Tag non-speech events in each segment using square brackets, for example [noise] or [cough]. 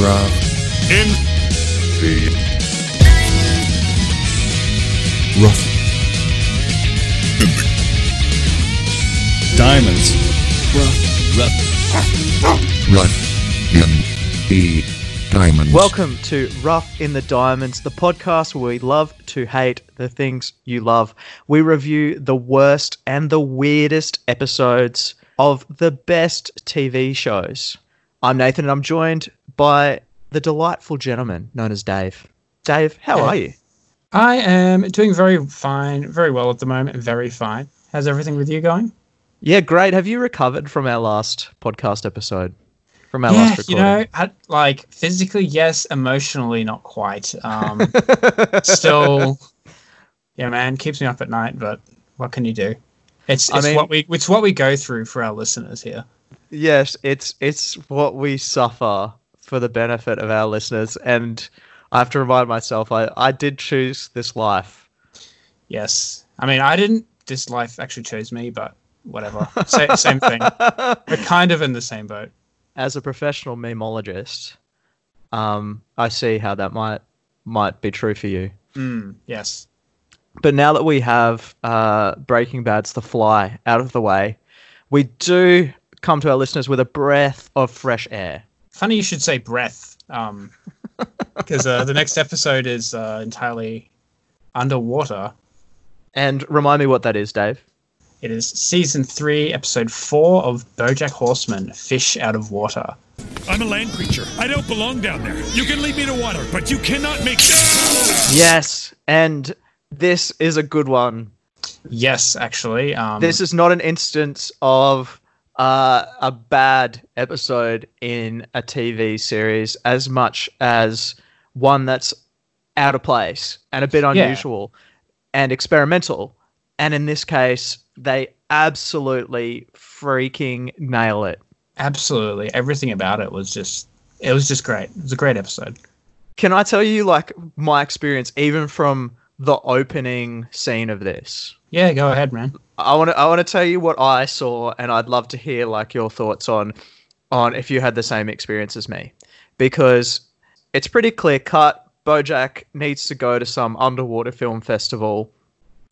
Rough In. The rough Diamonds. rough in the diamonds. Welcome to Rough in the Diamonds, the podcast where we love to hate the things you love. We review the worst and the weirdest episodes of the best TV shows. I'm Nathan and I'm joined by the delightful gentleman known as Dave. Dave, how Hey. are you? I am doing very fine, very well at the moment, very fine. How's everything with you going? Yeah, great. Have you recovered from our last podcast episode? From our yeah, last you know, I, like physically, yes, emotionally, not quite. Um, [laughs] still, yeah, man, keeps me up at night. But what can you do? It's I it's mean- what we it's what we go through for our listeners here. Yes, it's it's what we suffer for the benefit of our listeners, and I have to remind myself I, I did choose this life. Yes, I mean, I didn't. This life actually chose me, but whatever. Sa- same thing. [laughs] We're kind of in the same boat. As a professional memologist, um, I see how that might might be true for you. Mm, yes. But now that we have uh, Breaking Bad's The Fly out of the way, we do come to our listeners with a breath of fresh air. Funny you should say breath, um, [laughs] because uh, the next episode is uh, entirely underwater. And remind me what that is, Dave. It is season three, episode four of BoJack Horseman: Fish Out of Water. I'm a land creature. I don't belong down there. You can lead me to water, but you cannot make. Yes, and this is a good one Yes, actually, um, this is not an instance of uh, a bad episode in a TV series as much as one that's out of place and a bit unusual and experimental. And in this case, they absolutely freaking nail it. absolutely everything about it was just it was just great. It was a great episode. Can I tell you, like, my experience, even from the opening scene of this? Yeah, go ahead, man. I want to I want to tell you what I saw, and I'd love to hear like your thoughts on on if you had the same experience as me, because it's pretty clear cut. BoJack needs to go to some underwater film festival.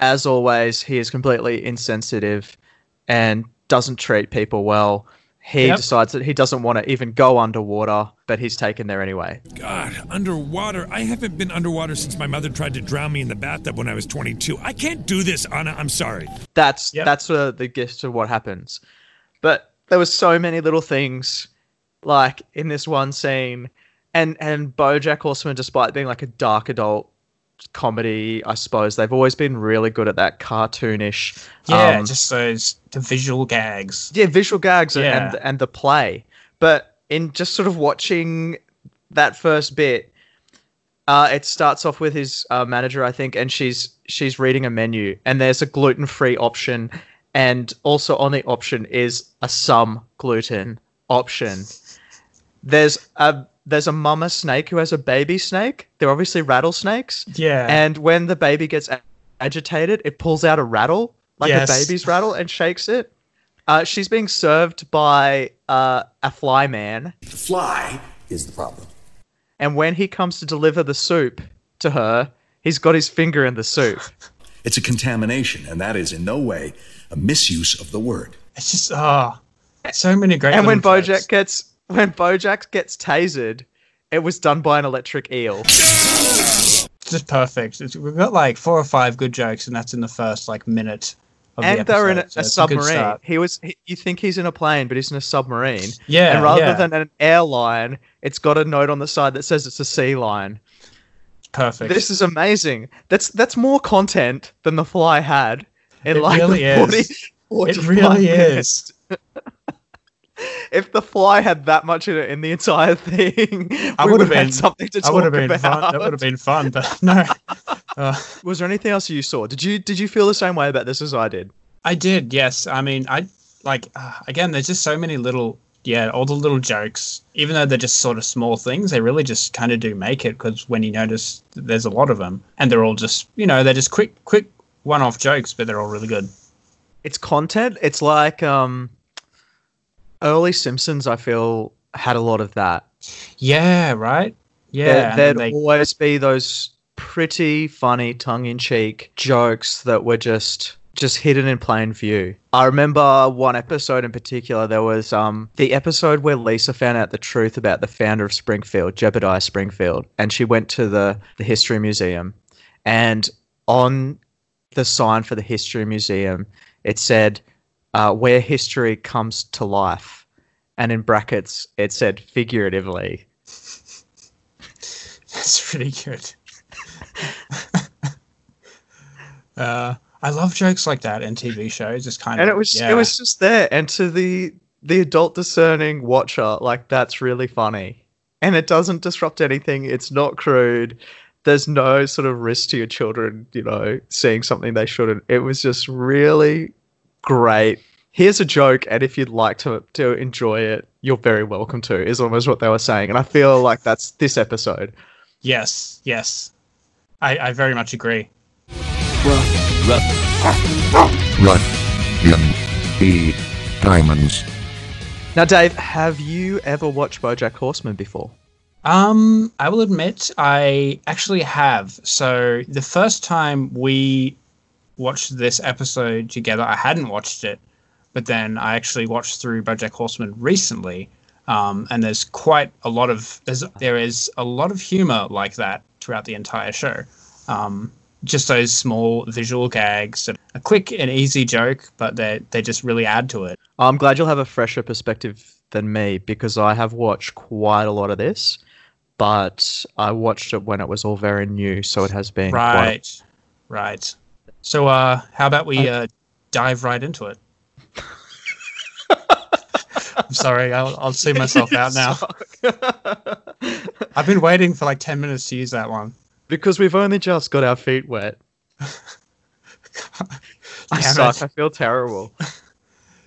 As always, he is completely insensitive and doesn't treat people well. He Yep. decides that he doesn't want to even go underwater, but he's taken there anyway. God, underwater. I haven't been underwater since my mother tried to drown me in the bathtub when I was 22. I can't do this, Anna. I'm sorry. That's Yep. that's uh, the gist of what happens. But there was so many little things, like in this one scene, and and BoJack Horseman, despite being like a dark adult comedy, I suppose they've always been really good at that cartoonish, Yeah, um, just those the visual gags. yeah, visual gags and Yeah. and, and the play. But in just sort of watching that first bit, uh, it starts off with his uh, manager, I think, and she's she's reading a menu, and there's a gluten free option, and also on the option is a some gluten option. There's a there's a mama snake who has a baby snake. They're obviously rattlesnakes. Yeah, And when the baby gets a- agitated, it pulls out a rattle, like Yes. a baby's rattle, and shakes it. Uh, she's being served by uh, a fly man, The fly is the problem. and when he comes to deliver the soup to her, he's got his finger in the soup. [laughs] It's a contamination, and that is in no way a misuse of the word. it's just ah, so many great. and when little jokes. BoJack gets when BoJack gets tasered, it was done by an electric eel. It's just perfect. It's, we've got like four or five good jokes, and that's in the first like minute. Of and the they're in a, a so good submarine. start. he was. He, you think he's in a plane, but he's in a submarine. Yeah, and rather yeah. than an airline, it's got a note on the side that says it's a sea line. perfect. This is amazing. That's that's more content than the fly had. In It like really the [laughs] 40, is. 45 it really is. [laughs] If the fly had that much in it in the entire thing, [laughs] I would have been- something to I talk would have been about. fun. That would have been fun, but [laughs] no. [laughs] Uh, Was there anything else you saw? Did you did you feel the same way about this as I did? I did, yes. I mean, I like uh, again. There's just so many little, yeah, all the little jokes. Even though they're just sort of small things, they really just kind of do make it. Because when you notice, there's a lot of them, and they're all just, you know, they're just quick, quick one-off jokes, but they're all really good. It's content. It's like um, early Simpsons. I feel had a lot of that. Yeah, right. Yeah, There, there'd they- always be those pretty funny tongue-in-cheek jokes that were just just hidden in plain view. I remember one episode in particular. There was um the episode where Lisa found out the truth about the founder of Springfield, Jebediah Springfield, and she went to the the history museum, and on the sign for the history museum, it said, uh, "Where history comes to life," and in brackets it said figuratively. [laughs] That's pretty good. [laughs] uh, I love jokes like that in TV shows. It's kind and of it was yeah. it was just there and to the the adult discerning watcher like that's really funny and it doesn't disrupt anything it's not crude there's no sort of risk to your children you know seeing something they shouldn't it was just really great here's a joke and if you'd like to to enjoy it you're very welcome to is almost what they were saying and i feel like that's this episode yes, yes. I, I very much agree. Russian E. Diamonds. now dave have you ever watched bojack horseman before Um, I will admit I actually have. So the first time we watched this episode together, I hadn't watched it, but then I actually watched through BoJack Horseman recently. Um, and there's quite a lot of there's there is a lot of humor like that throughout the entire show. Um, just those small visual gags, that a quick and easy joke, but they they just really add to it. I'm glad you'll have a fresher perspective than me because I have watched quite a lot of this, but I watched it when it was all very new, so it has been quite- Right, right. So, uh, how about we uh, dive right into it? I'm sorry, I'll, I'll see myself out now. [laughs] I've been waiting for like 10 minutes to use that one. because we've only just got our feet wet. [laughs] I suck. it. I feel terrible. [laughs]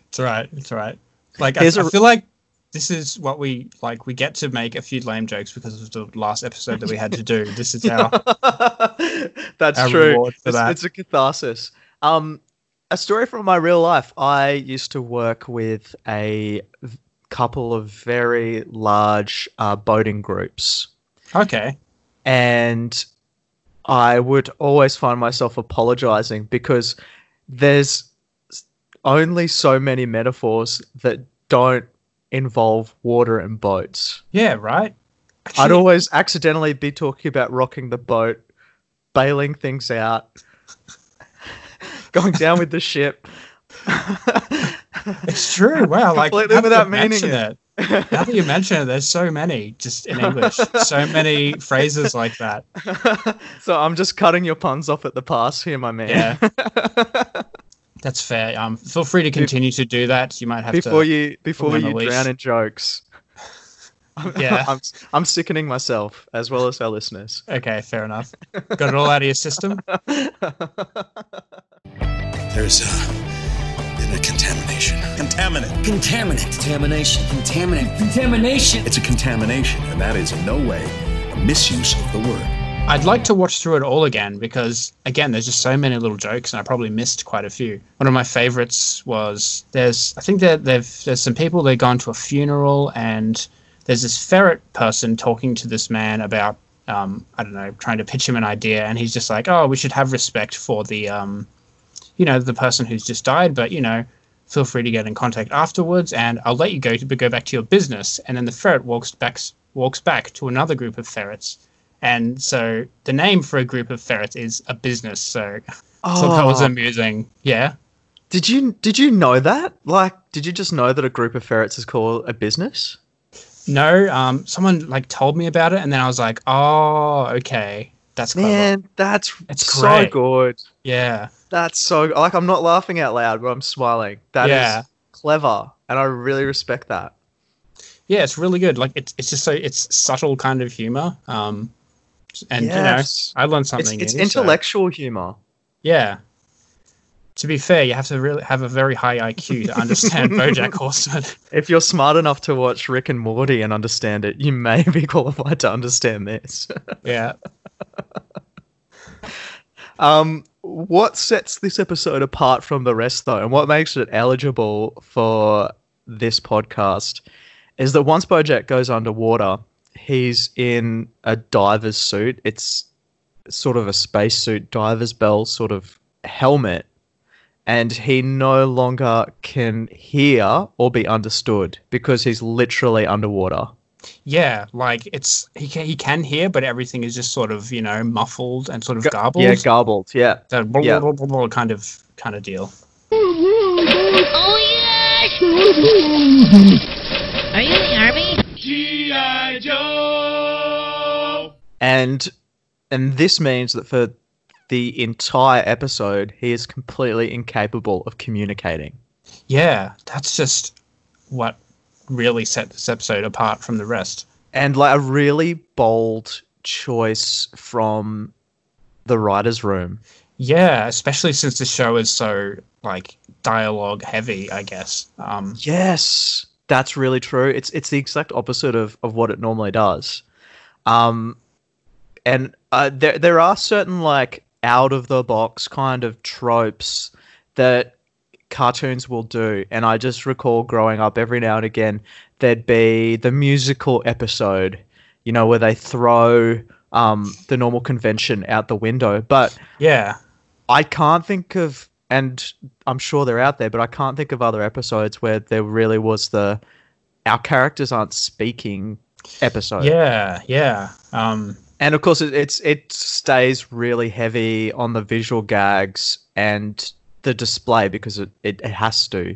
It's all right. It's all right. Like, I, Here's I a- feel like this is what we like. We get to make a few lame jokes because of the last episode that we had to do. This is [laughs] our. [laughs] That's Our true. It's, that. it's a catharsis. Um, a story from my real life. I used to work with a couple of very large uh, boating groups. Okay. and I would always find myself apologizing because there's only so many metaphors that don't involve water and boats. Yeah. Right. I'd always accidentally be talking about rocking the boat, bailing things out, [laughs] going down with the ship. [laughs] It's true. Wow. Like Completely without meaning it. it. Now that you mention it, there's so many just in English. so many phrases like that. [laughs] so I'm just cutting your puns off at the pass here, my man. Yeah. That's fair. Um, feel free to continue to do that. You might have before to. you before on the you leash. drown in jokes. Yeah. [laughs] I'm, I'm sickening myself as well as our listeners. Okay, fair enough. Got it all out of your system. [laughs] There's uh, been a contamination. Contaminant. Contaminant. Contamination. Contaminant. Contamination. It's a contamination, and that is in no way a misuse of the word. I'd like to watch through it all again because, again, there's just so many little jokes, and I probably missed quite a few. One of my favorites was there's, I think that they've there's some people they've gone to a funeral, and there's this ferret person talking to this man about, um, I don't know, trying to pitch him an idea, and he's just like, oh, we should have respect for the, um, you know, the person who's just died, but you know, feel free to get in contact afterwards, and I'll let you go to go back to your business. And then the ferret walks back walks back to another group of ferrets. And so the name for a group of ferrets is a business. So I thought that was Oh, amusing. Yeah. did you did you know that? Like, did you just know that a group of ferrets is called a business? No, um, someone like told me about it, and then I was like, oh, okay, that's clever. Man, that's It's so good. Yeah, That's so like I'm not laughing out loud, but I'm smiling. That is Yeah. clever, and I really respect that. yeah, it's really good. Like it's it's just so it's subtle kind of humor. Um, and Yes. you know, I learned something. it's new, so- intellectual humor. Yeah. To be fair, you have to really have a very high IQ to [laughs] understand BoJack Horseman. If you're smart enough to watch Rick and Morty and understand it, you may be [laughs] qualified to understand this. yeah. [laughs] Um, what sets this episode apart from the rest, though, and what makes it eligible for this podcast, is that once BoJack goes underwater, he's in a diver's suit. It's sort of a spacesuit, diver's bell sort of helmet, and he no longer can hear or be understood because he's literally underwater. Yeah, like it's he can he can hear, but everything is just sort of you know muffled and sort of garbled. Yeah, garbled. Yeah. That blah, Yeah. blah, blah, blah kind of kind of deal. [laughs] Oh yes! [laughs] and and this means that for the entire episode he is completely incapable of communicating Yeah, that's just what really set this episode apart from the rest. and like a really bold choice from the writers room Yeah, especially since the show is so like dialogue heavy, I guess. Um, yes that's really true it's it's the exact opposite of of what it normally does um and uh, there there are certain like out of the box kind of tropes that cartoons will do and i just recall growing up every now and again there'd be the musical episode you know where they throw um the normal convention out the window but yeah, I can't think of, and I'm sure they're out there, but I can't think of other episodes where there really was the our characters aren't speaking episode. yeah, yeah. Um, and of course it, it's it stays really heavy on the visual gags and the display because it, it, it has to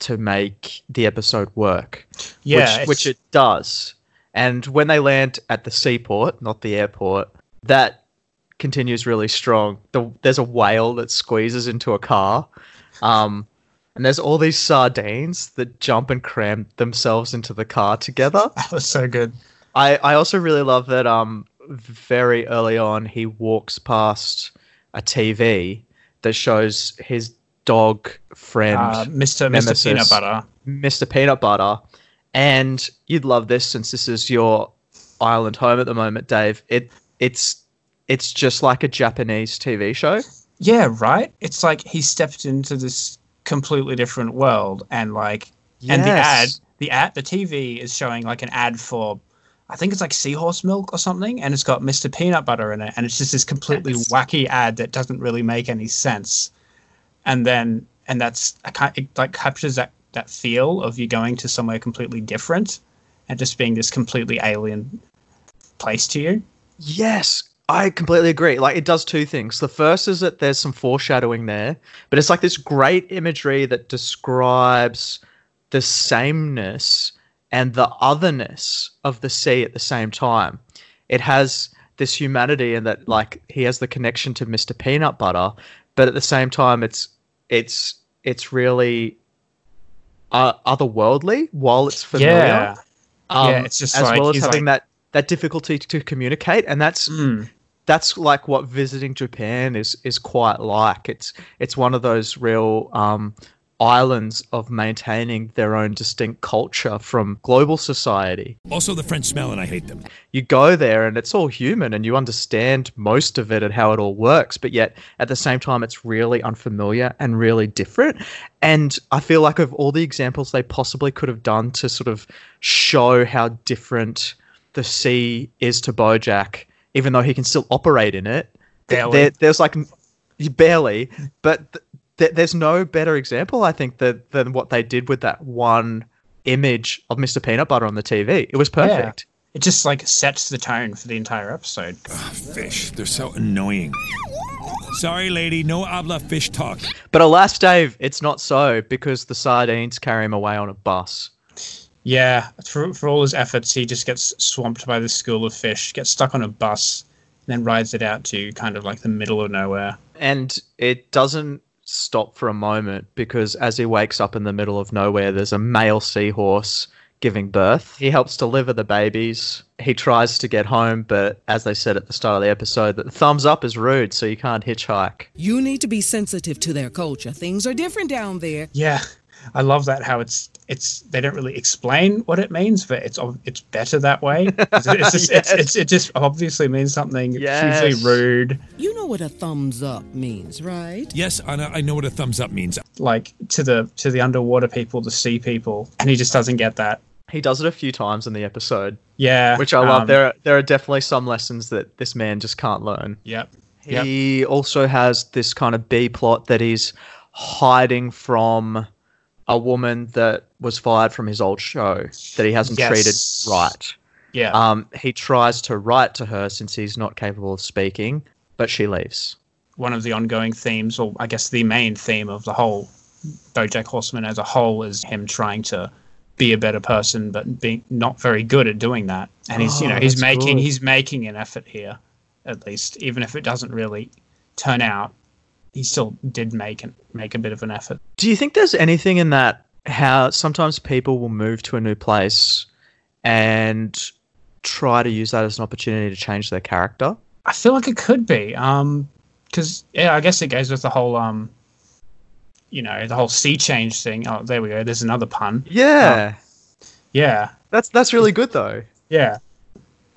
to make the episode work. yeah, which, which it does. And when they land at the seaport, not the airport, that continues really strong. The, there's a whale that squeezes into a car, um, and there's all these sardines that jump and cram themselves into the car together. [laughs] that was so good. I, I also really love that um very early on he walks past a TV that shows his dog friend Uh, Mr. Mr. Peanut Butter. Mr. Peanut Butter, and you'd love this since this is your island home at the moment, Dave. It it's it's just like a Japanese TV show. Yeah, right. It's like he stepped into this completely different world, and like, and the ad, the ad, the TV is showing like an ad for, I think it's like seahorse milk or something, and it's got Mr. Peanut Butter in it, and it's just this completely Yes. wacky ad that doesn't really make any sense, and then and that's I can't it like captures that that feel of you going to somewhere completely different, and just being this completely alien place to you. Yes, I completely agree. Like it does two things. The first is that there's some foreshadowing there, but it's like this great imagery that describes the sameness and the otherness of the sea at the same time. It has this humanity and that like he has the connection to Mr. Peanut Butter, but at the same time it's it's it's really uh, otherworldly while it's familiar. Yeah. Um, Yeah, it's just as like- well as having like- that that difficulty to communicate, and that's Mm. that's like what visiting Japan is is quite like. It's it's one of those real um, islands of maintaining their own distinct culture from global society. Also, the French smell, and I hate them. You go there and it's all human, and you understand most of it and how it all works, but yet at the same time, it's really unfamiliar and really different. And I feel like of all the examples they possibly could have done to sort of show how different the sea is to Bojack, even though he can still operate in it, there, there's like barely, but th- th- there's no better example, I think, that, than what they did with that one image of Mr. Peanut Butter on the TV. It was perfect. It just like sets the tone for the entire episode. Ah, fish, they're so annoying. Sorry, lady, no habla fish talk. But alas, Dave, it's not so because the sardines carry him away on a bus. Yeah, for, for all his efforts, he just gets swamped by the school of fish, gets stuck on a bus, and then rides it out to kind of like the middle of nowhere. And it doesn't stop for a moment because as he wakes up in the middle of nowhere, there's a male seahorse giving birth. He helps deliver the babies. He tries to get home, but as they said at the start of the episode, that thumbs up is rude, so you can't hitchhike. You need to be sensitive to their culture. Things are different down there. Yeah, I love that how it's it's they don't really explain what it means, but it's it's better that way. It's, [laughs] it's just it's, it's, it just obviously means something Yes. hugely rude, You know what a thumbs up means, right? Yes, Anna, I know what a thumbs up means. like to the to the underwater people, the sea people, and he just doesn't get that. He does it a few times in the episode, Yeah, which I love. um, there, are, there are definitely some lessons that this man just can't learn. Yep. Yep. He also has this kind of B plot that he's hiding from a woman that was fired from his old show that he hasn't Yes. treated right. Yeah. Um, he tries to write to her since he's not capable of speaking, but she leaves. One of the ongoing themes, or I guess the main theme of the whole BoJack Horseman as a whole, is him trying to be a better person, but being not very good at doing that. And he's, you Oh, know, he's making good. he's making an effort here, at least, even if it doesn't really turn out. He still did make an, make a bit of an effort. Do you think there's anything in that how sometimes people will move to a new place and try to use that as an opportunity to change their character? I feel like it could be, um, because yeah, I guess it goes with the whole, um, you know, the whole sea change thing. Oh, there we go. There's another pun. Yeah. Yeah, That's that's really good though. yeah,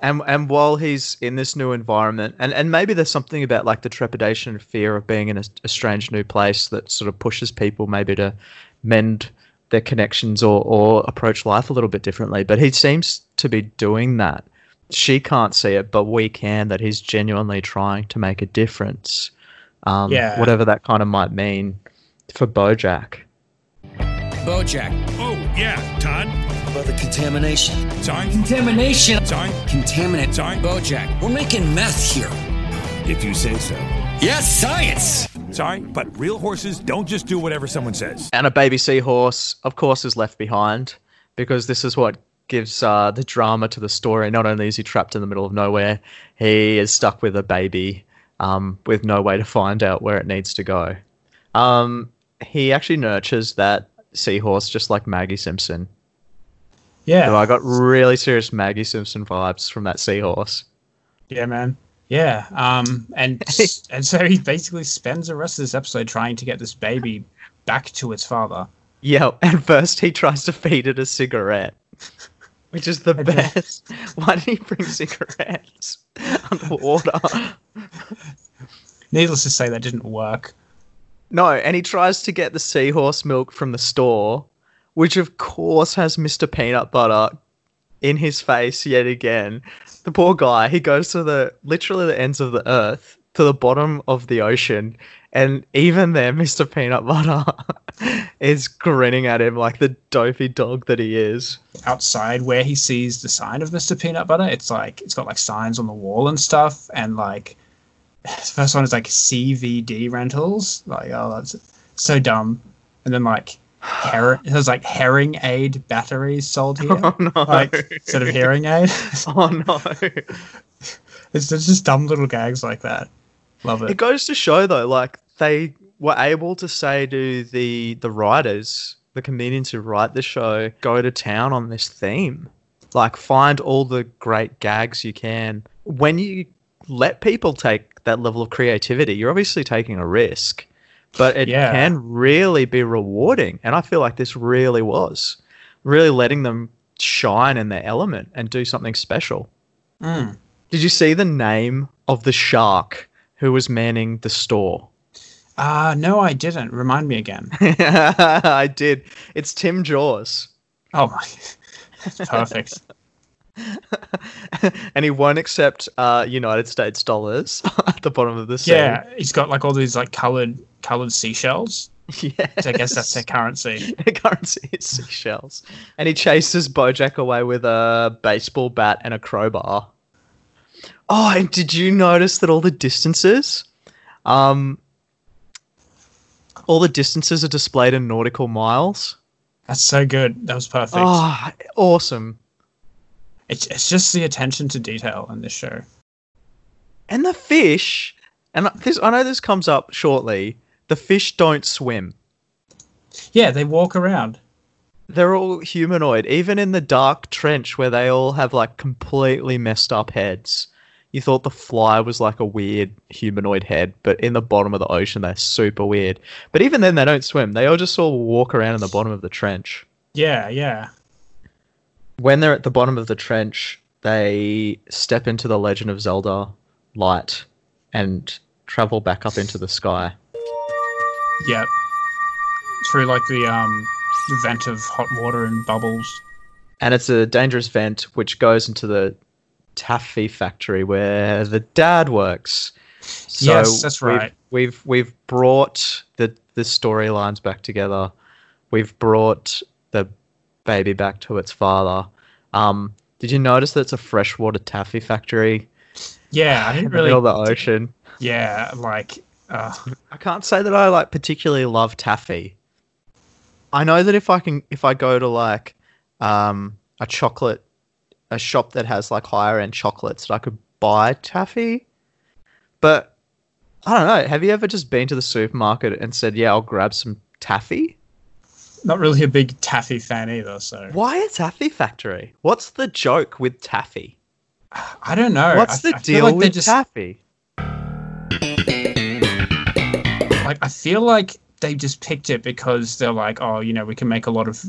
And and while he's in this new environment, and, and maybe there's something about like the trepidation and fear of being in a, a strange new place that sort of pushes people maybe to mend their connections or, or approach life a little bit differently. But he seems to be doing that. She can't see it, but we can. That he's genuinely trying to make a difference. Um, Yeah. Whatever that kind of might mean for BoJack. Bojack. Oh, yeah, Todd. About the contamination. Sorry. Contamination. Sorry. Contaminant. Sorry. Bojack. We're making meth here. If you say so. Yes, science. Sorry, but real horses don't just do whatever someone says. and a baby seahorse, of course, is left behind because this is what gives uh, the drama to the story. Not only is he trapped in the middle of nowhere, he is stuck with a baby um, with no way to find out where it needs to go. Um, he actually nurtures that seahorse just like Maggie Simpson. Yeah. So I got really serious Maggie Simpson vibes from that seahorse. Yeah, man. Yeah. Um, and [laughs] and so he basically spends the rest of this episode trying to get this baby back to its father. Yeah, and first he tries to feed it a cigarette, which is the [laughs] best. Why did he bring cigarettes [laughs] underwater? Needless to say, that didn't work. No, and he tries to get the seahorse milk from the store, which of course has Mr. Peanut Butter in his face yet again. The poor guy, he goes to the literally the ends of the earth to the bottom of the ocean, and even there, [laughs] Mr. Peanut Butter [laughs] is grinning at him like the dopey dog that he is. Outside where he sees the sign of Mr. Peanut Butter, it's like it's got like signs on the wall and stuff, and like [laughs] the first one is like CVD rentals. Like, oh, that's so dumb. And then like her- it has like herring aid batteries sold here. [laughs] Oh no! Like instead of hearing aid. [laughs] oh no! [laughs] it's it's just dumb little gags like that. Love It it. goes to show though, like they were able to say to the the writers, the comedians who write the show, go to town on this theme. Like find all the great gags you can. When you let people take that level of creativity, you're obviously taking a risk. But it Yeah. can really be rewarding. And I feel like this really was. Really letting them shine in their element and do something special. Mm. Did you see the name of the shark who was manning the store? Uh no, I didn't. Remind me again. [laughs] I did. It's Tim Jaws. Oh my, [laughs] perfect. [laughs] and he won't accept uh, United States dollars [laughs] at the bottom of the sea. Yeah, he's got like all these like colored colored seashells. [laughs] yeah. So I guess that's their currency. The currency is seashells. And he chases Bojack away with a baseball bat and a crowbar. Oh, and did you notice that all the distances, um, all the distances are displayed in nautical miles? That's so good. That was perfect. Oh, awesome. It's it's just the attention to detail in this show. And the fish, and this I know this comes up shortly. The fish don't swim. Yeah, they walk around. They're all humanoid, even in the dark trench where they all have like completely messed up heads. You thought the fly was like a weird humanoid head, but in the bottom of the ocean they're super weird. But even then they don't swim. They all just all walk around in the bottom of the trench. Yeah, yeah. When they're at the bottom of the trench, they step into the Legend of Zelda light and travel back up into the sky. Yep. Through like the um vent of hot water and bubbles. and it's a dangerous vent which goes into the taffy factory where the dad works. So Yes, that's we've- right. We've we've brought the the storylines back together. We've brought the baby back to its father. Um, did you notice that it's a freshwater taffy factory Yeah, I didn't the really. middle of the ocean? Yeah, like. Uh, I can't say that I like particularly love taffy. I know that if I can, if I go to like um, a chocolate, a shop that has like higher end chocolates, that I could buy taffy. But I don't know. Have you ever just been to the supermarket and said, "Yeah, I'll grab some taffy"? Not really a big taffy fan either. So Why a taffy factory? What's the joke with taffy? [sighs] I don't know. What's I- the I deal like with just, taffy? Like I feel like they just picked it because they're like, oh, you know, we can make a lot of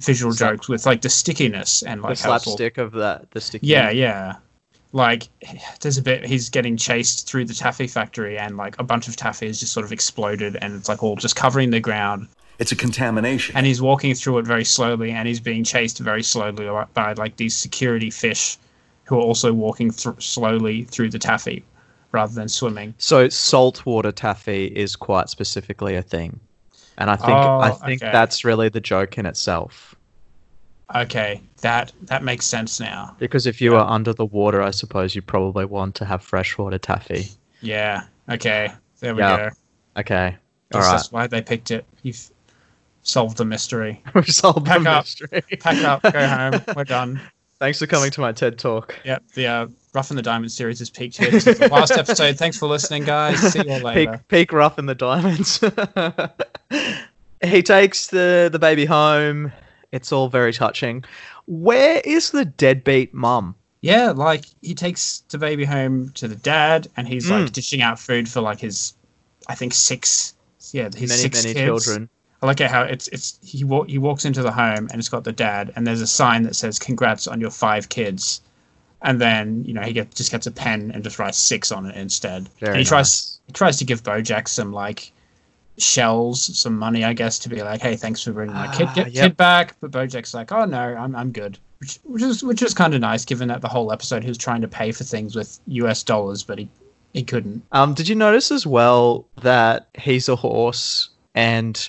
visual Slap- jokes with like the stickiness and like the all- slapstick of that, the sticky. Yeah, yeah. Like there's a bit he's getting chased through the taffy factory and like a bunch of taffy has just sort of exploded and it's like all just covering the ground It's a contamination. and he's walking through it very slowly and he's being chased very slowly by- by like these security fish who are also walking through slowly through the taffy rather than swimming. So saltwater taffy is quite specifically a thing, and I think I Oh, think okay. that's really the joke in itself. Okay, that that makes sense now. Because if you are under the water, I suppose you probably want to have freshwater taffy. Yeah. Okay. There we Yeah. go. Okay, Guess all right. That's why they picked it. You've solved the mystery. [laughs] We've solved the up. mystery. Pack up. Go [laughs] home. We're done. Thanks for coming to my TED talk. Yep. The uh, Rough and the Diamond series has peaked here. This is the last episode. Thanks for listening, guys. See you all [laughs] Peak, later. peak rough in the diamonds. he takes the the baby home. It's all very touching. Where is the deadbeat mum? Yeah, like he takes the baby home to the dad, and he's like Mm. dishing out food for like his, I think six. Yeah, his Many six many kids. children. I like it how it's it's he wa- he walks into the home and it's got the dad and there's a sign that says congrats on your five kids, and then you know he get, just gets a pen and just writes six on it instead. Very and he tries he tries to give BoJack some like shells, some money, I guess, to be like, hey, thanks for bringing my kid Ah, get, yep. kid back. But BoJack's like, oh no, I'm I'm good. Which, which is which is kind of nice, given that the whole episode he was trying to pay for things with U.S. dollars, but he he couldn't. Um, did you notice as well that he's a horse and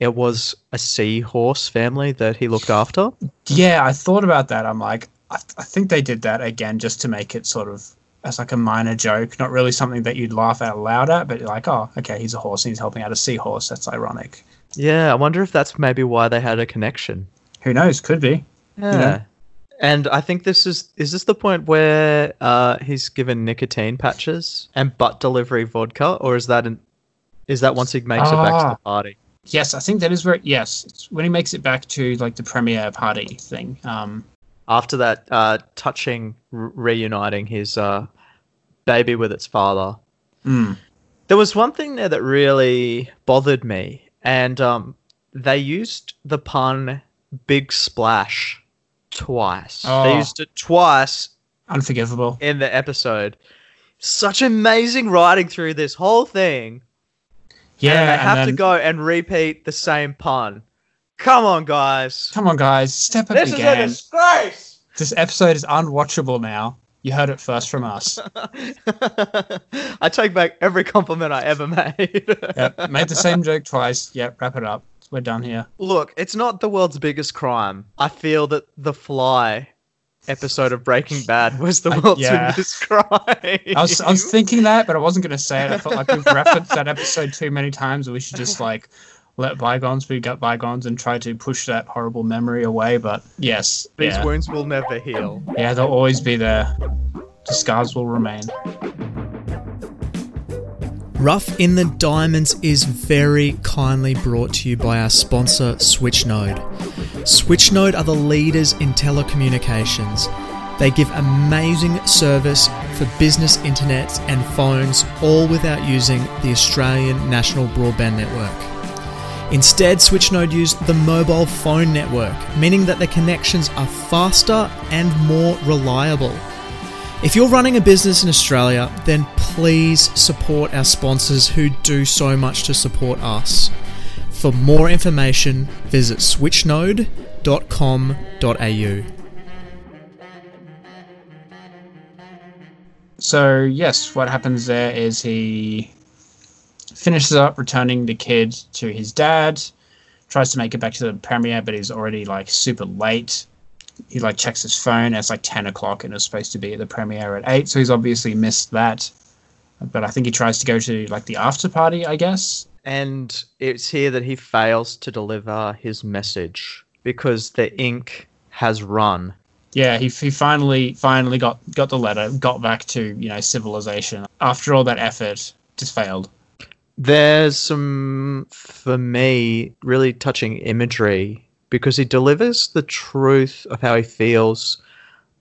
it was a seahorse family that he looked after? Yeah, I thought about that. I'm like, I, I think they did that again just to make it sort of as like a minor joke, not really something that you'd laugh out loud at, but you're like, oh, okay, he's a horse and he's helping out a seahorse. That's ironic. Yeah, I wonder if that's maybe why they had a connection. Who knows? Could be. Yeah. know? And I think this is is this the point where uh, he's given nicotine patches and butt delivery vodka, or is that an, is that once he makes it back to Ah. the party? Yes, I think that is where. Yes, it's when he makes it back to like the premiere party thing. Um, After that uh, touching re- reuniting his uh, baby with its father, mm, there was one thing there that really bothered me, and um, they used the pun "big splash" twice. They Oh. used it twice unforgivable. in the episode. Such amazing writing through this whole thing. Yeah, and they and have to go and repeat the same pun. Come on, guys. Come on, guys, step up This the is a disgrace. This episode is unwatchable now. You heard it first from us. [laughs] I take back every compliment I ever made. [laughs] yep, made the same joke twice. Yep, wrap it up. We're done here. Look, it's not the world's biggest crime. I feel that the Fly episode of Breaking Bad was the world's yeah. biggest crime. I was, I was thinking that, but I wasn't going to say it. I felt like we've referenced that episode too many times, and we should just like let bygones be gut bygones and try to push that horrible memory away. But yes, These yeah, wounds will never heal. yeah, they'll always be there. The scars will remain. Rough in the Diamonds is very kindly brought to you by our sponsor, Switchnode. Switchnode are the leaders in telecommunications. They give amazing service for business internet and phones, all without using the Australian National Broadband Network. Instead, Switchnode use the mobile phone network, meaning that the connections are faster and more reliable. If you're running a business in Australia, then please support our sponsors who do so much to support us. For more information, visit switchnode.com.au. So yes, what happens there is he finishes up returning the kid to his dad, tries to make it back to the premiere, but he's already like super late. He like checks his phone. It's like ten o'clock, and it's supposed to be the premiere at eight, so he's obviously missed that. But I think he tries to go to like the after party, I guess. And it's here that he fails to deliver his message because the ink has run. Yeah, he, he finally finally got got the letter, got back to you know civilization. After all that effort, just failed. There's some, for me, really touching imagery because he delivers the truth of how he feels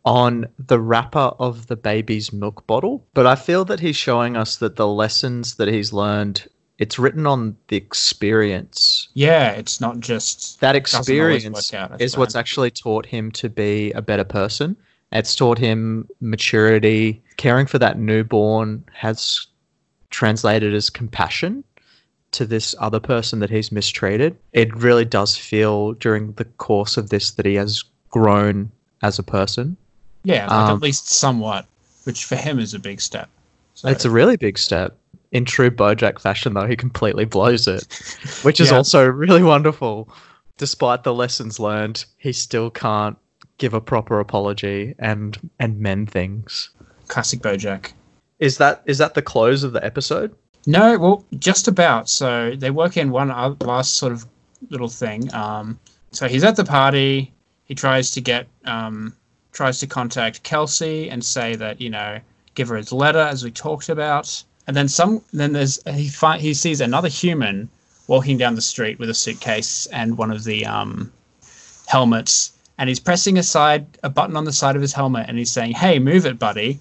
on the wrapper of the baby's milk bottle. But I feel that he's showing us that the lessons that he's learned, it's written on the experience. Yeah, it's not just That experience out, is what's actually taught him to be a better person. It's taught him maturity. Caring for that newborn has translated as compassion to this other person that he's mistreated. It really does feel during the course of this that he has grown as a person. Yeah, like Um, at least somewhat, which for him is a big step. So, It's a really big step. In true Bojack fashion, though, he completely blows it, [laughs] which is Yeah. also really wonderful. Despite the lessons learned, he still can't give a proper apology and and mend things. classic BoJack. Is that is that the close of the episode? No, well, just about. So they work in one last sort of little thing. Um, so he's at the party. He tries to get, um, tries to contact Kelsey and say that you know, give her his letter as we talked about. And then some. Then there's he fi- he sees another human walking down the street with a suitcase and one of the um, helmets, and he's pressing aside a button on the side of his helmet, and he's saying, "Hey, move it, buddy."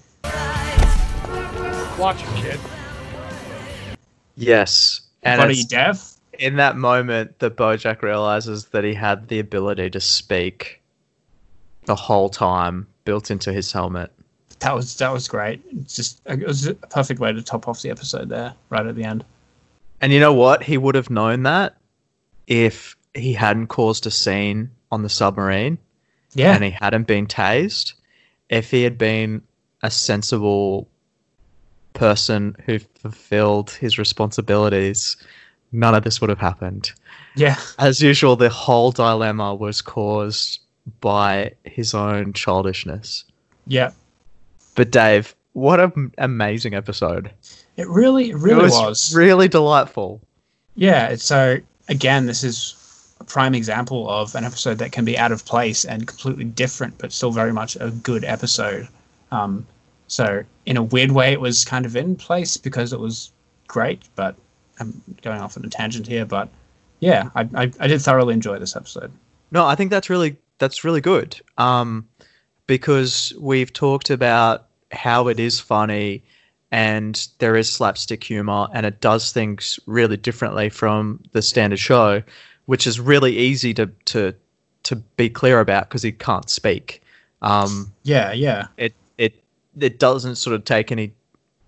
Watch it, kid. Yes. And what are it's you deaf? in that moment that Bojack realizes that he had the ability to speak the whole time built into his helmet. That was that was great. It's just it was a perfect way to top off the episode there, right at the end. And you know what? He would have known that if he hadn't caused a scene on the submarine Yeah, and he hadn't been tased. If he had been a sensible person who fulfilled his responsibilities, none of this would have happened. yeah, As usual, the whole dilemma was caused by his own childishness. yeah. But Dave, what an amazing episode! It really, it really it was. really delightful. yeah. So again, this is a prime example of an episode that can be out of place and completely different, but still very much a good episode. Um, so in a weird way, it was kind of in place because it was great. But I'm going off on a tangent here. But yeah, I, I, I did thoroughly enjoy this episode. No, I think that's really that's really good. Um, because we've talked about how it is funny and there is slapstick humor and it does things really differently from the standard show, which is really easy to to to be clear about because he can't speak. Um, Yeah, yeah. it it doesn't sort of take any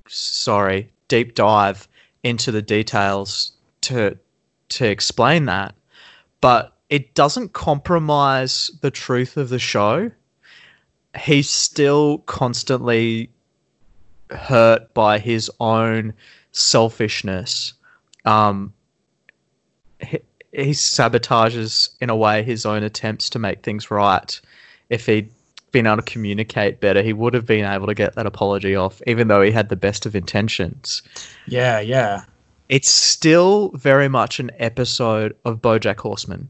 sorry deep dive into the details to to explain that but it doesn't compromise the truth of the show. He's still constantly hurt by his own selfishness. Um he, he sabotages in a way his own attempts to make things right if he'd been able to communicate better, he would have been able to get that apology off, even though he had the best of intentions. Yeah, yeah. It's still very much an episode of Bojack Horseman.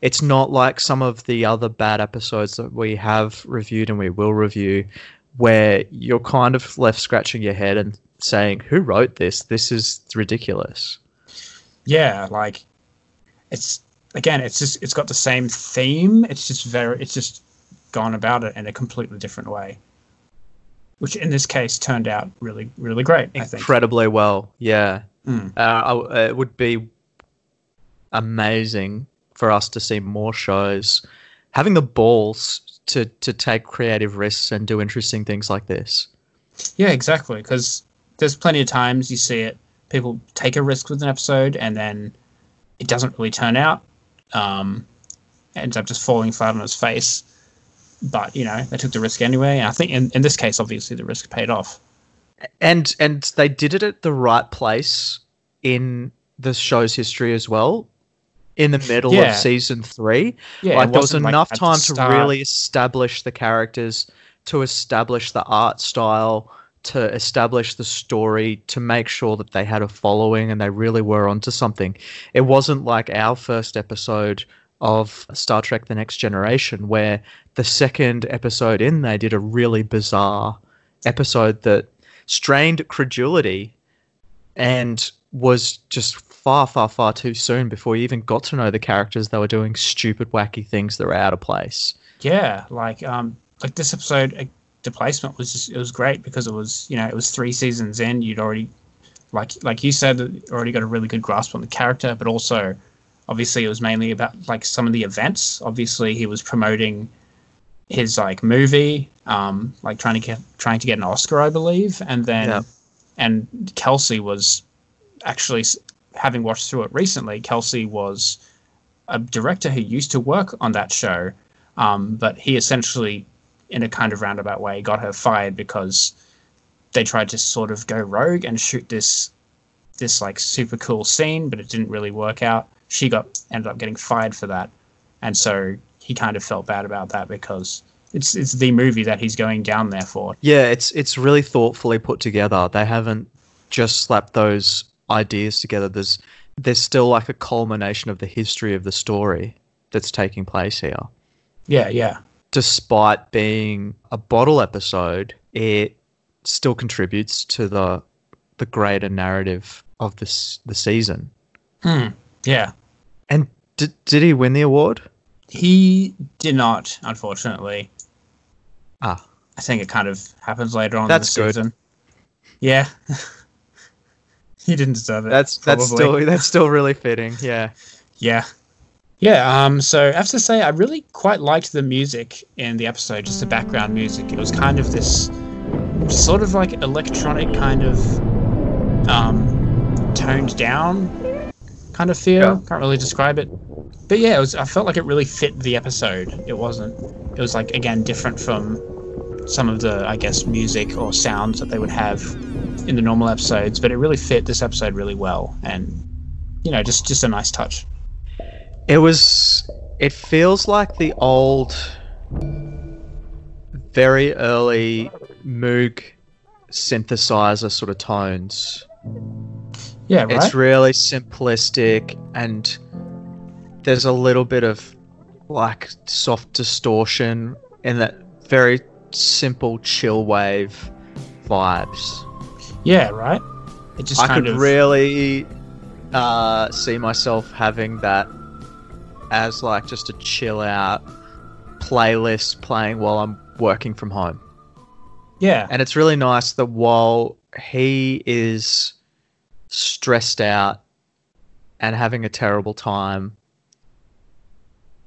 It's not like some of the other bad episodes that we have reviewed and we will review, where you're kind of left scratching your head and saying, Who wrote this? This is ridiculous. yeah like it's again it's just it's got the same theme it's just very it's just gone about it in a completely different way which in this case turned out really really great i think Incredibly well, yeah. Mm. Uh, I- it would be amazing for us to see more shows having the balls to to take creative risks and do interesting things like this. yeah exactly because there's plenty of times you see it people take a risk with an episode and then it doesn't really turn out um ends up just falling flat on its face. But you know, they took the risk anyway. And I think in, in this case, obviously, the risk paid off. and and they did it at the right place in the show's history as well. In the middle Yeah. of season three, Yeah, like there was like, enough the time to really establish the characters, to establish the art style, to establish the story, to make sure that they had a following and they really were onto something. It wasn't like our first episode of Star Trek: The Next Generation, where the second episode in they did a really bizarre episode that strained credulity and was just far, far, far too soon before you even got to know the characters. They were doing stupid, wacky things that were out of place. Yeah, like um, like this episode, uh, the placement was just it was great because it was you know it was three seasons in. You'd already like like you said, already got a really good grasp on the character, but also obviously it was mainly about like some of the events. Obviously, he was promoting his like movie, um, like trying to get trying to get an Oscar, I believe, and then Yeah. and Kelsey was actually having watched through it recently. Kelsey was a director who used to work on that show, um, but he essentially, in a kind of roundabout way, got her fired because they tried to sort of go rogue and shoot this this like super cool scene, but it didn't really work out. She got ended up getting fired for that, and so he kind of felt bad about that because it's it's the movie that he's going down there for. Yeah, it's it's really thoughtfully put together. They haven't just slapped those ideas together. There's there's still like a culmination of the history of the story that's taking place here. Yeah, yeah, Despite being a bottle episode, it still contributes to the the greater narrative of this the season. Hmm, yeah. And did did he win the award? He did not, unfortunately. Ah, I think it kind of happens later on That's in the good. season. Yeah. [laughs] he didn't deserve it. that's that's probably. still that's [laughs] still really fitting. Yeah. Yeah. Yeah, um, so I have to say, I really quite liked the music in the episode, just the background music. It was kind of this sort of like electronic kind of um, toned down kind of feel. Yeah. Can't really describe it. But yeah, it was, I felt like it really fit the episode. It wasn't, it was like, again, different from some of the, I guess, music or sounds that they would have in the normal episodes, but it really fit this episode really well. And, you know, just, just a nice touch. It was. It feels like the old, very early Moog synthesizer sort of tones. Yeah, right. It's really simplistic, and there's a little bit of like soft distortion in that very simple chill wave vibes. yeah, right. It just I kind could of really uh, see myself having that as like just a chill out playlist playing while I'm working from home. yeah, And it's really nice that while he is stressed out and having a terrible time,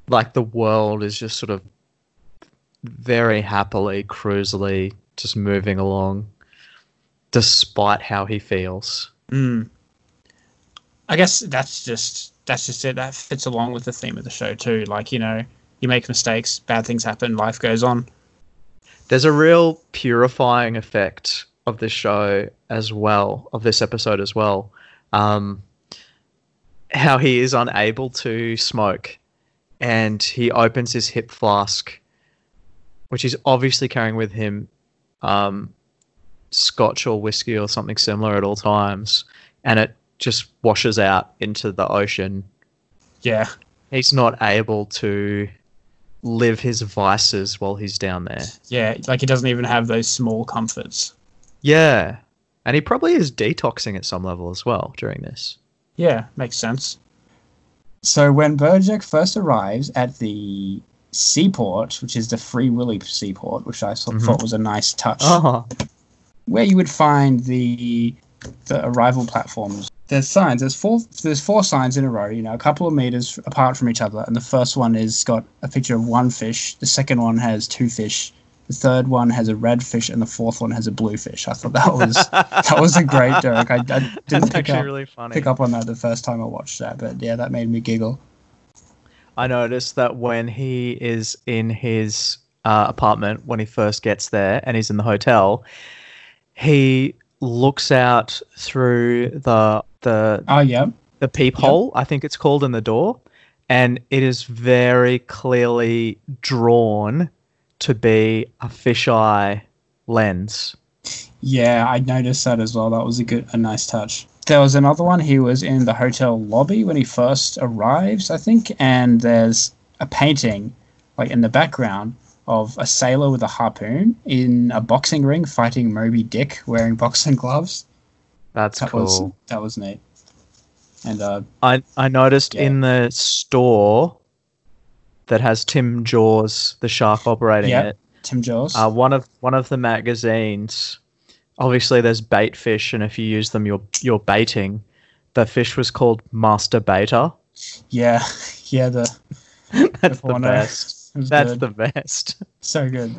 like the world is just sort of very happily, cruisily just moving along despite how he feels. Mm. I guess that's just that's just it. That fits along with the theme of the show too. Like you know, you make mistakes, bad things happen, life goes on. There's a real purifying effect of this show as well, of this episode as well. Um, how he is unable to smoke and he opens his hip flask, which he's obviously carrying with him um, scotch or whiskey or something similar at all times, and it just washes out into the ocean. Yeah, He's not able to live his vices while he's down there. yeah. Like he doesn't even have those small comforts. Yeah. And he probably is detoxing at some level as well during this. Yeah, makes sense. So when BoJack first arrives at the seaport, which is the Free Willy seaport, which I thought, Mhm. thought was a nice touch, Oh, where you would find the the arrival platforms. There's signs. There's four. There's four signs in a row. You know, a couple of meters apart from each other, and the first one is got a picture of one fish. The second one has two fish. The third one has a red fish, and the fourth one has a blue fish. I thought that was [laughs] that was a great joke. I, I didn't that's pick actually up really funny. pick up on that the first time I watched that, but yeah, that made me giggle. I noticed that when he is in his uh, apartment, when he first gets there and he's in the hotel, he looks out through the the Oh yeah. the peephole, I think it's called in the door, and it is very clearly drawn to be a fisheye lens. Yeah, I noticed that as well. That was a good, a nice touch. There was another one. He was in the hotel lobby when he first arrives, I think, and there's a painting, like in the background, of a sailor with a harpoon in a boxing ring fighting Moby Dick wearing boxing gloves. That's That cool. was that was neat. And uh, I I noticed Yeah. in the store that has Tim Jaws, the shark operating yeah, it. Tim Jaws. Uh, one of one of the magazines. Obviously, there's bait fish, and if you use them, you're you're baiting. The fish was called Master Baiter. yeah, [laughs] yeah. The [laughs] That's the porno. best. That's good. the best. [laughs] so good.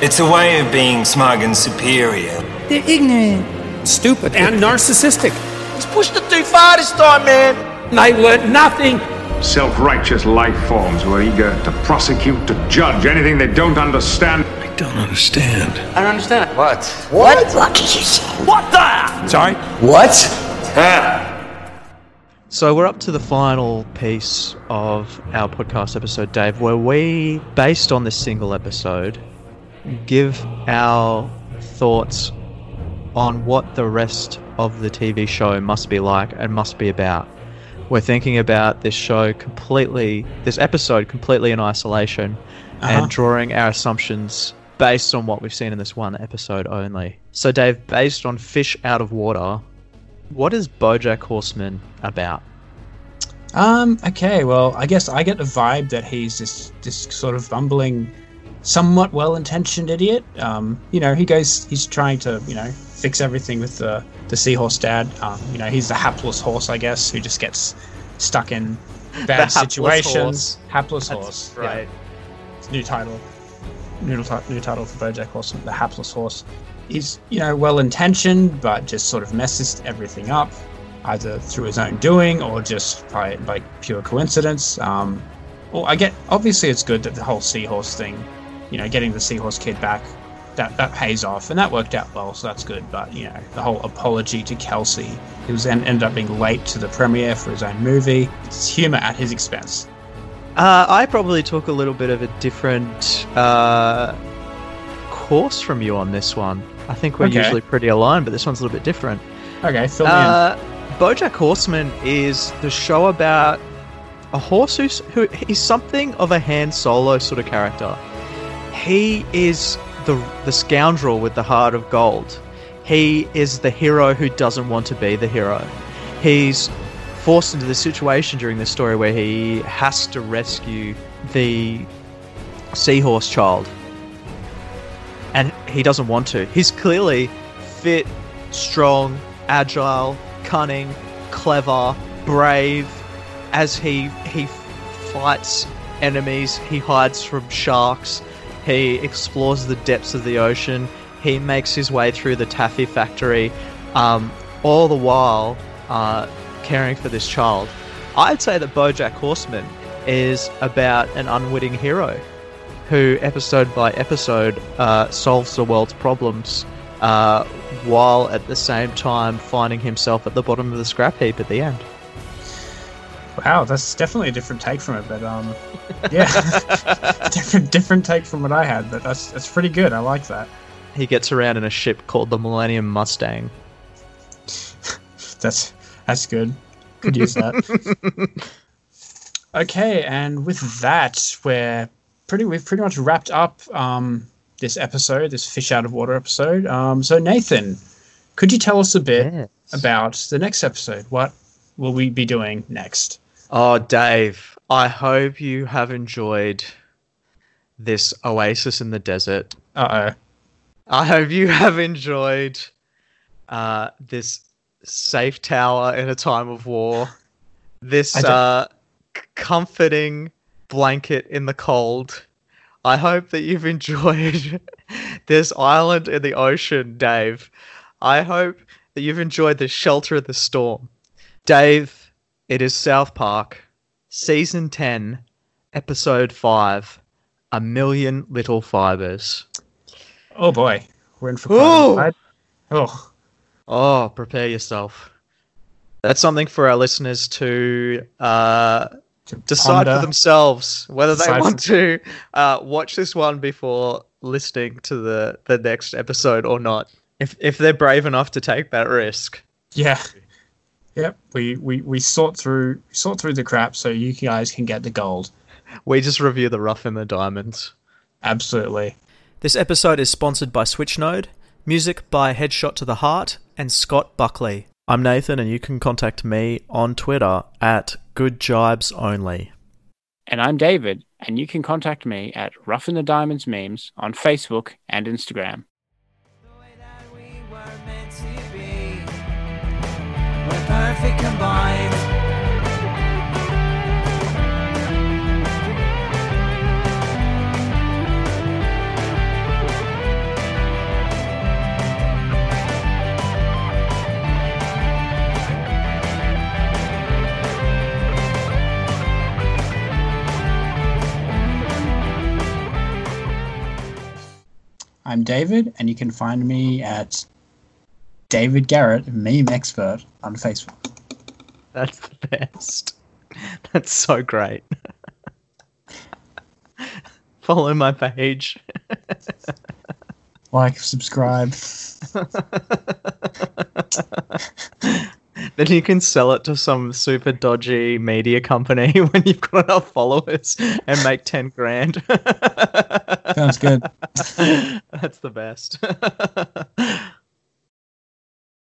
It's a way of being smug and superior. They're ignorant. Stupid and narcissistic. It's pushed it too far this time, man. They I learned nothing. Self righteous life forms who are eager to prosecute, to judge anything they don't understand. I don't understand. I don't understand. What? What? What did you say? What the? Sorry? What? Ah. So we're up to the final piece of our podcast episode, Dave, where we, based on this single episode, give our thoughts on what the rest of the TV show must be like and must be about. We're thinking about this show completely, this episode completely in isolation, Uh-huh. and drawing our assumptions based on what we've seen in this one episode only. So, Dave, based on Fish Out of Water, what is BoJack Horseman about? Um. Okay. Well, I guess I get the vibe that he's this this sort of bumbling, somewhat well-intentioned idiot. Um. You know, he goes. He's trying to you know fix everything with the the seahorse dad. Um. You know, he's the hapless horse, I guess, who just gets stuck in [laughs] bad hapless situations. horse. Hapless horse. right. Yeah. It's new title. New, new title for BoJack Horseman, the hapless horse. He's you know well-intentioned, but just sort of messes everything up, either through his own doing or just by by pure coincidence. Um, well, I get obviously it's good that the whole seahorse thing, you know, getting the seahorse kid back, that that pays off, and that worked out well, so that's good. But you know, the whole apology to Kelsey, he was en- ended up being late to the premiere for his own movie. It's humor at his expense. Uh, I probably took a little bit of a different uh, course from you on this one. I think we're Okay. usually pretty aligned, but this one's a little bit different. Okay, fill me Uh, BoJack Horseman is the show about a horse who's, who he's something of a Han Solo sort of character. He is the the scoundrel with the heart of gold. He is the hero who doesn't want to be the hero. He's forced into the situation during this story where he has to rescue the seahorse child. And he doesn't want to. He's clearly fit, strong, agile, cunning, clever, brave. As he he fights enemies, he hides from sharks. He explores the depths of the ocean. He makes his way through the taffy factory, um, all the while uh, caring for this child. I'd say that BoJack Horseman is about an unwitting hero who, episode by episode, uh, solves the world's problems uh, while at the same time finding himself at the bottom of the scrap heap at the end. Wow, that's definitely a different take from it, but um, yeah, [laughs] [laughs] different different take from what I had, but that's that's pretty good. I like that. He gets around in a ship called the Millennium Mustang. [laughs] That's that's good. Could use that. okay, and with that, we're pretty we've pretty much wrapped up um this episode, this fish out of water episode. Um, so Nathan, could you tell us a bit Yes. about the next episode? What will we be doing next? Oh, Dave, I hope you have enjoyed this oasis in the desert. Uh oh. I hope you have enjoyed uh, this safe tower in a time of war. This uh, comforting blanket in the cold. I hope that you've enjoyed [laughs] this island in the ocean, Dave. I hope that you've enjoyed the shelter of the storm. Dave, it is South Park. season 10, episode 5, A Million Little Fibers. Oh boy, we're in for quite a. Oh, Oh, prepare yourself. That's something for our listeners to uh, decide ponder. for themselves whether they want for- to uh, watch this one before listening to the, the next episode or not. If if they're brave enough to take that risk. yeah. Yep, we, we, we sort through sort through the crap so you guys can get the gold. We just review the rough and the diamonds. Absolutely. This episode is sponsored by Switchnode, music by Headshot to the Heart and Scott Buckley. I'm Nathan, and you can contact me on Twitter at GoodJibesOnly. And I'm David, and you can contact me at Rough in the Diamonds Memes on Facebook and Instagram. Perfect combined. I'm David, and you can find me at David Garrett, meme expert, on Facebook. That's the best. That's so great. [laughs] Follow my page. [laughs] Like, subscribe. [laughs] then you can sell it to some super dodgy media company when you've got enough followers and make 10 grand. Sounds good. That's the best.